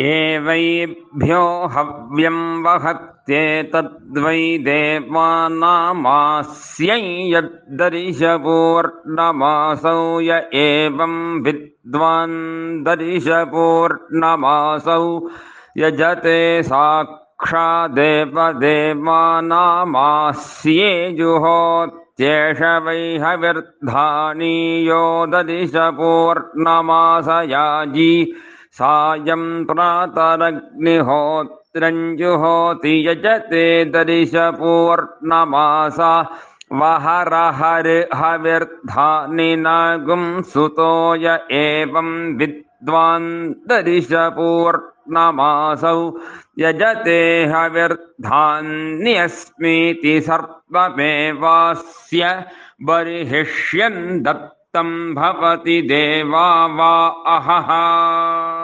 एवैभ्यो हव्यं वहत्येतद्वै देवानामास्यै यद्दर्शपूर्णमासौ य एवं विद्वान् दर्शपूर्णमासौ यजते साक्षादेवदेवानामास्ये जुहोत्येष वै हविर्धानीयो दर्शपूर्णमासयाजी सायं प्रातरग्निहोत्रञ्जुहोति यजते दर्शपूर्णमासा। वहरहर्हविर्धानिनागुं सुतोय एवं विद्वान् दर्शपूर्णमासौ। यजते हविर्धान्यस्मीति सर्वमेवास्य बर्हिष्यन् दत्तं भवति देवा वा अहः।